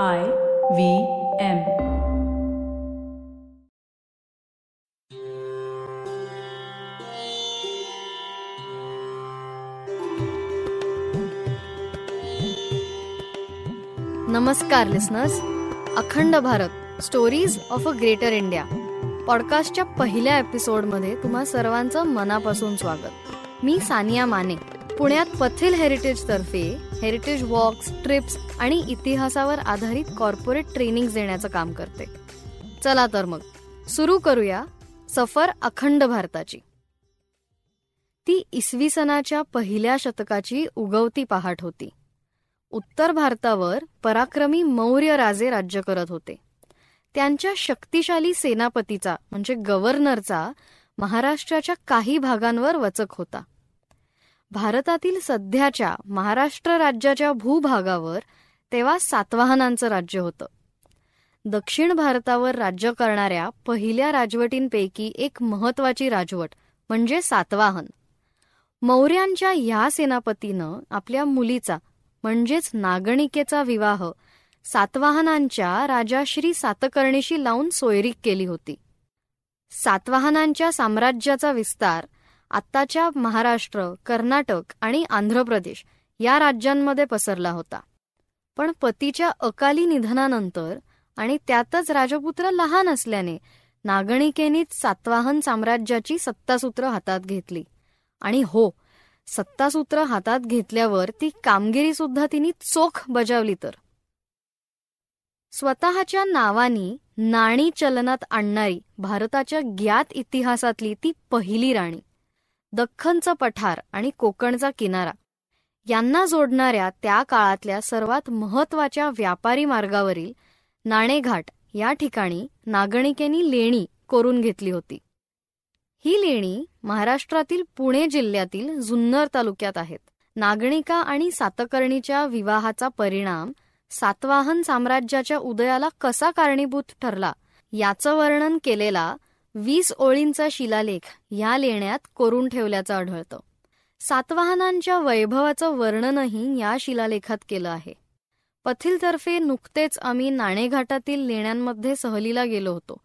I V M. नमस्कार listeners Akhand Bharat stories of a greater India पॉडकास्टच्या पहिल्या एपिसोडमध्ये तुम्हा सर्वांचं मनापासून स्वागत. मी सानिया माने पुण्यात पथिल हेरिटेज तर्फे हेरिटेज वॉक्स ट्रिप्स आणि इतिहासावर आधारित कॉर्पोरेट ट्रेनिंग देण्याचं काम करते. चला तर मग सुरू करूया सफर अखंड भारताची. ती इसवी सनाच्या पहिल्या शतकाची उगवती पहाट होती. उत्तर भारतावर पराक्रमी मौर्य राजे राज्य करत होते. त्यांच्या शक्तिशाली सेनापतीचा म्हणजे गव्हर्नरचा महाराष्ट्राच्या काही भागांवर वचक होता. भारतातील सध्याच्या महाराष्ट्र राज्याच्या भूभागावर तेव्हा सातवाहनांचं राज्य होतं. दक्षिण भारतावर राज्य करणाऱ्या पहिल्या राजवटींपैकी एक महत्वाची राजवट म्हणजे सातवाहन. मौर्यांच्या ह्या सेनापतीनं आपल्या मुलीचा म्हणजेच नागणिकेचा विवाह सातवाहनांच्या राजा श्री सातकर्णीशी लावून सोयरीक केली होती. सातवाहनांच्या साम्राज्याचा विस्तार आत्ताच्या महाराष्ट्र कर्नाटक आणि आंध्र प्रदेश या राज्यांमध्ये पसरला होता. पण पतीच्या अकाली निधनानंतर आणि त्यातच राजपुत्र लहान असल्याने नागणिकेनीच सातवाहन साम्राज्याची सत्तासूत्र हातात घेतली. आणि हो सत्तासूत्र हातात घेतल्यावर ती कामगिरी सुद्धा तिने चोख बजावली तर. स्वतःच्या नावानी नाणी चलनात आणणारी भारताच्या ज्ञात इतिहासातली ती पहिली राणी. दख्खनचं पठार आणि कोकणचा किनारा. यांना जोडणाऱ्या त्या काळातल्या सर्वात महत्त्वाच्या व्यापारी मार्गावरील नाणेघाट या ठिकाणी नागणिकेनी लेणी कोरून घेतली होती. ही लेणी महाराष्ट्रातील पुणे जिल्ह्यातील जुन्नर तालुक्यात आहेत. नागणिका आणि सातकर्णीच्या विवाहाचा परिणाम सातवाहन साम्राज्याच्या उदयाला कसा कारणीभूत ठरला याचं वर्णन केलेला वीस ओळींचा शिलालेख या लेण्यात कोरून ठेवल्याचं आढळतं. सातवाहनांच्या वैभवाचं वर्णनही या शिलालेखात केलं आहे. पथिलतर्फे नुकतेच आम्ही नाणेघाटातील लेण्यांमध्ये सहलीला गेलो होतो.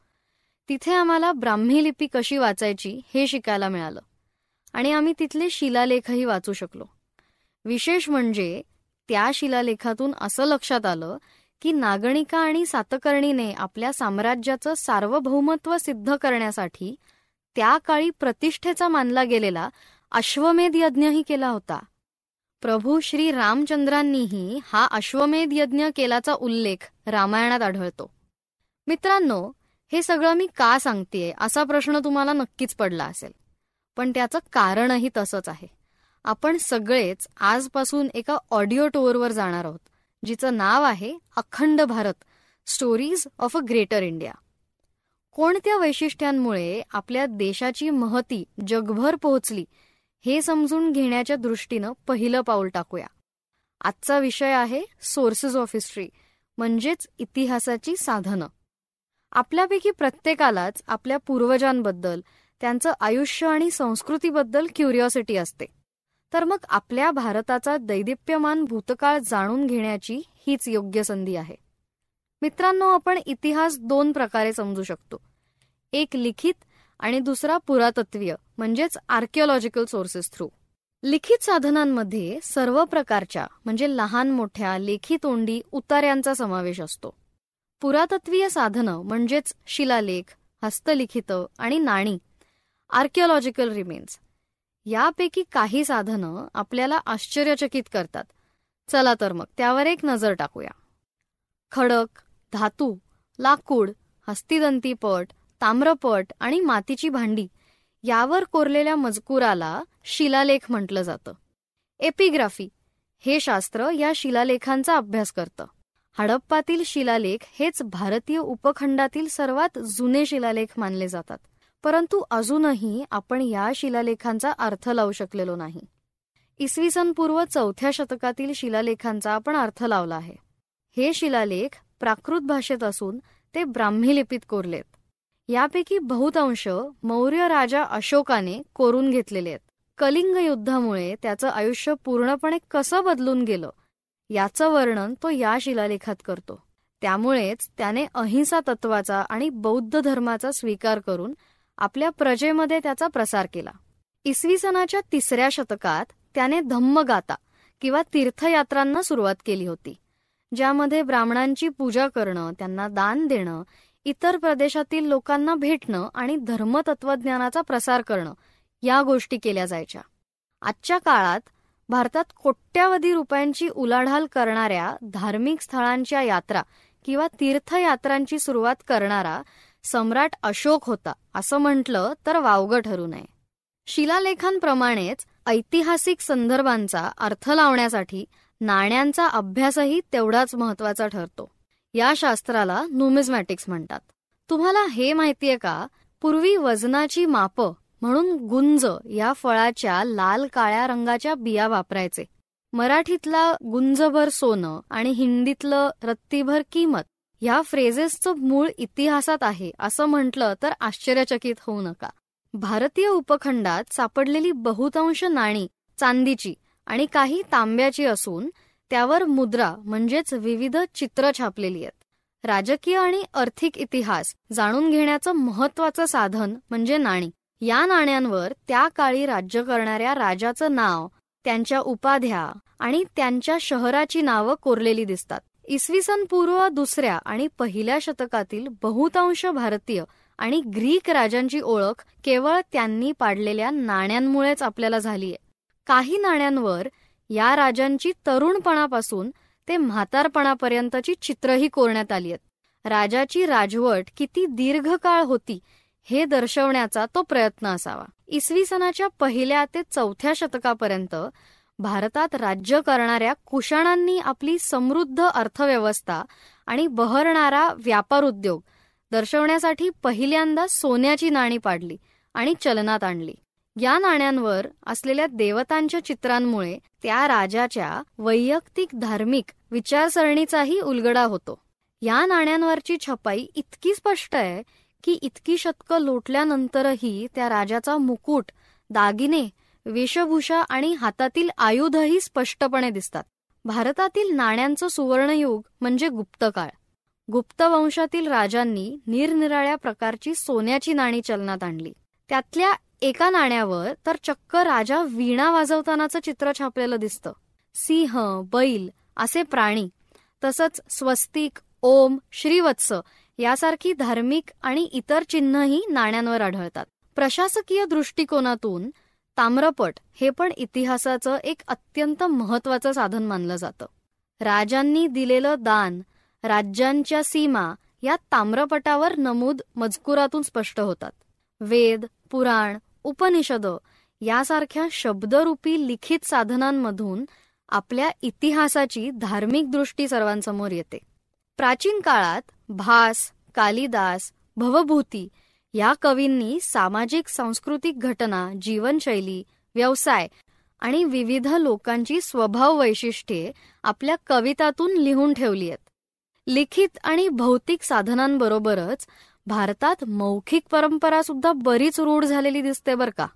तिथे आम्हाला ब्राह्मी लिपी कशी वाचायची हे शिकायला मिळालं. आणि आम्ही तिथले शिलालेखही वाचू शकलो. विशेष म्हणजे त्या शिलालेखातून असं लक्षात आलं की नागणिका आणि सातकर्णीने आपल्या साम्राज्याचं सार्वभौमत्व सिद्ध करण्यासाठी त्या काळी प्रतिष्ठेचा मानला गेलेला अश्वमेध यज्ञही केला होता. प्रभू श्री रामचंद्रांनीही हा अश्वमेध यज्ञ केल्याचा उल्लेख रामायणात आढळतो. मित्रांनो हे सगळं मी का सांगतेय असा प्रश्न तुम्हाला नक्कीच पडला असेल. पण त्याचं कारणही तसंच आहे. आपण सगळेच आजपासून एका ऑडिओ टूरवर जाणार आहोत. जिचं नाव आहे Akhand Bharat stories of a greater India कोणत्या वैशिष्ट्यांमुळे आपल्या देशाची महती जगभर पोहोचली हे समजून घेण्याच्या दृष्टीनं पहिलं पाऊल टाकूया. आजचा विषय आहे सोर्सेस ऑफ हिस्ट्री म्हणजेच इतिहासाची साधनं. आपल्यापैकी प्रत्येकालाच आपल्या पूर्वजांबद्दल त्यांचं आयुष्य आणि संस्कृतीबद्दल क्युरिओसिटी असते. तर मग आपल्या भारताचा दैदिप्यमान भूतकाळ जाणून घेण्याची हीच योग्य संधी आहे. मित्रांनो आपण इतिहास दोन प्रकारे समजू शकतो. एक लिखित आणि दुसरा पुरातत्वीय म्हणजेच आर्किओलॉजिकल सोर्सेस थ्रू लिखित साधनांमध्ये सर्व प्रकारच्या म्हणजे लहान मोठ्या लेखी तोंडी उतार्यांचा समावेश असतो. पुरातत्वीय साधनं म्हणजेच शिलालेख हस्तलिखित आणि नाणी आर्किओलॉजिकल रिमेन्स यापैकी काही साधनं आपल्याला आश्चर्यचकित करतात. चला तर मग त्यावर एक नजर टाकूया. खडक धातू लाकूड हस्तिदंतीपट ताम्रपट आणि मातीची भांडी यावर कोरलेल्या मजकुराला शिलालेख म्हटलं जातं. एपिग्राफी हे शास्त्र या शिलालेखांचा अभ्यास करतं. हडप्पातील शिलालेख हेच भारतीय उपखंडातील सर्वात जुने शिलालेख मानले जातात. परंतु अजूनही आपण या शिलालेखांचा अर्थ लावू शकलेलो नाही. इसवी सन पूर्व चौथ्या शतकातील शिलालेखांचा आपण अर्थ लावला आहे. हे शिलालेख प्राकृत भाषेत असून ते ब्राह्मी लिपीत कोरलेत. यापैकी बहुतांश मौर्य राजा अशोकाने कोरून घेतलेले आहेत. कलिंग युद्धामुळे त्याचं आयुष्य पूर्णपणे कसं बदलून गेलं याचं वर्णन तो या शिलालेखात करतो. त्यामुळेच त्याने अहिंसा तत्वाचा आणि बौद्ध धर्माचा स्वीकार करून आपल्या प्रजेमध्ये त्याचा प्रसार केला. इसवी सनाच्या तिसऱ्या शतकात त्याने धम्मगाता किंवा तीर्थयात्रांना सुरुवात केली होती ज्यामध्ये ब्राह्मणांची पूजा करणं त्यांना दान देणं इतर प्रदेशातील लोकांना भेटणं आणि धर्मतत्वज्ञानाचा प्रसार करणं या गोष्टी केल्या जायच्या. आजच्या काळात भारतात कोट्यावधी रुपयांची उलाढाल करणाऱ्या धार्मिक स्थळांच्या यात्रा किंवा तीर्थयात्रांची सुरुवात करणारा सम्राट अशोक होता असं म्हटलं तर वावगं ठरू नये. शिलालेखांप्रमाणेच ऐतिहासिक संदर्भांचा अर्थ लावण्यासाठी नाण्यांचा अभ्यासही तेवढाच महत्त्वाचा ठरतो. या शास्त्राला नुमिझमॅटिक्स म्हणतात. तुम्हाला हे माहितीये का? पूर्वी वजनाची मापं म्हणून गुंज या फळाच्या लाल काळ्या रंगाच्या बिया वापरायचे. मराठीतला गुंजभर सोनं आणि हिंदीतलं रत्तीभर किंमत ह्या फ्रेजेसचं मूळ इतिहासात आहे असं म्हटलं तर आश्चर्यचकित होऊ नका. भारतीय उपखंडात सापडलेली बहुतांश नाणी चांदीची आणि काही तांब्याची असून त्यावर मुद्रा म्हणजेच विविध चित्र छापलेली आहेत. राजकीय आणि आर्थिक इतिहास जाणून घेण्याचं महत्वाचं साधन म्हणजे नाणी. या नाण्यांवर त्या काळी राज्य करणाऱ्या राजाचं नाव त्यांच्या उपाध्या आणि त्यांच्या शहराची नावं कोरलेली दिसतात. इसवी सन पूर्व दुसऱ्या आणि पहिल्या शतकातील बहुतांश भारतीय आणि ग्रीक राजांची ओळख केवळ त्यांनी पाडलेल्या नाण्यांमुळेच आपल्याला झालीय काही नाण्यांवर या राजांची तरुणपणापासून ते म्हातारपणापर्यंतची चित्रही कोरण्यात आली आहेत. राजाची राजवट किती दीर्घकाळ होती हे दर्शवण्याचा तो प्रयत्न असावा. इसवी सनाच्या पहिल्या ते चौथ्या शतकापर्यंत भारतात राज्य करणाऱ्या कुशाणांनी आपली समृद्ध अर्थव्यवस्था आणि बहरणारा व्यापार उद्योग दर्शवण्यासाठी पहिल्यांदा सोन्याची नाणी पाडली आणि चलनात आणली. या नाण्यांवर असलेल्या देवतांच्या चित्रांमुळे त्या राजाच्या वैयक्तिक धार्मिक विचारसरणीचाही उलगडा होतो. या नाण्यांवरची छपाई इतकी स्पष्ट आहे की इतकी शतकं लोटल्यानंतरही त्या राजाचा मुकुट दागिने वेशभूषा आणि हातातील आयुधही स्पष्टपणे दिसतात. भारतातील नाण्यांचं सुवर्णयुग म्हणजे गुप्तकाळ. गुप्त वंशातील राजांनी निरनिराळ्या प्रकारची सोन्याची नाणी चलनात आणली. त्यातल्या एका नाण्यावर तर चक्क राजा वीणा वाजवतानाचं चित्र छापलेलं दिसतं. सिंह बैल असे प्राणी तसंच स्वस्तिक ओम श्रीवत्स यासारखी धार्मिक आणि इतर चिन्हही नाण्यांवर आढळतात. प्रशासकीय दृष्टिकोनातून ताम्रपट हे पण इतिहासाचं एक अत्यंत महत्वाचं साधन मानलं जातं. राजांनी दिलेलं दान राज्यांच्या सीमा या ताम्रपटावर नमूद मजकुरातून स्पष्ट होतात. वेद पुराण उपनिषद यासारख्या शब्दरूपी लिखित साधनांमधून आपल्या इतिहासाची धार्मिक दृष्टी सर्वांसमोर येते. प्राचीन काळात भास कालिदास भवभूती या कवींनी सामाजिक सांस्कृतिक घटना जीवनशैली व्यवसाय आणि विविध लोकांची स्वभाव वैशिष्ट्ये आपल्या कवितातून लिहून ठेवली आहेत. लिखित आणि भौतिक साधनांबरोबरच भारतात मौखिक परंपरा सुद्धा बरीच रूढ झालेली दिसते बर का.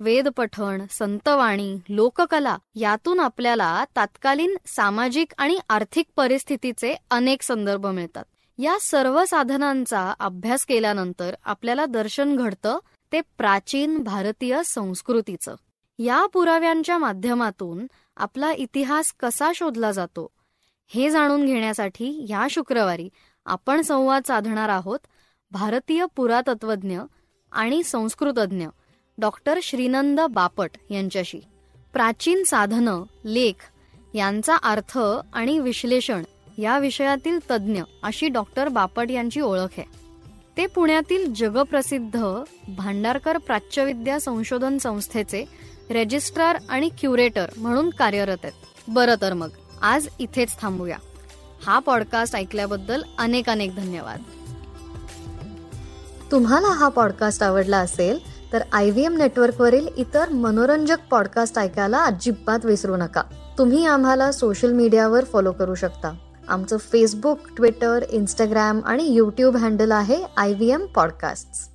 वेदपठण संतवाणी लोककला यातून आपल्याला तात्कालीन सामाजिक आणि आर्थिक परिस्थितीचे अनेक संदर्भ मिळतात. या सर्व साधनांचा अभ्यास केल्यानंतर आपल्याला दर्शन घडतं ते प्राचीन भारतीय संस्कृतीचं. या पुराव्यांच्या माध्यमातून आपला इतिहास कसा शोधला जातो हे जाणून घेण्यासाठी या शुक्रवारी आपण संवाद साधणार आहोत भारतीय पुरातत्वज्ञ आणि संस्कृतज्ञ डॉक्टर श्रीनंद बापट यांच्याशी. प्राचीन साधनं लेख यांचा अर्थ आणि विश्लेषण या विषयातील तज्ज्ञ अशी डॉक्टर बापट यांची ओळख आहे. ते पुण्यातील जगप्रसिद्ध भांडारकर प्राच्यविद्या संशोधन संस्थेचे रेजिस्ट्रार आणि क्युरेटर म्हणून कार्यरत आहेत. बरं तर मग आज इथेच थांबूया. हा पॉडकास्ट ऐकल्याबद्दल अनेक अनेक धन्यवाद. तुम्हाला हा पॉडकास्ट आवडला असेल तर आय व्ही एम नेटवर्कवरील इतर मनोरंजक पॉडकास्ट ऐकायला अजिबात विसरू नका. तुम्ही आम्हाला सोशल मीडियावर फॉलो करू शकता. आमचं फेसबुक ट्विटर इंस्टाग्राम आणि यूट्यूब हँडल आहे आय व्ही एम पॉडकास्ट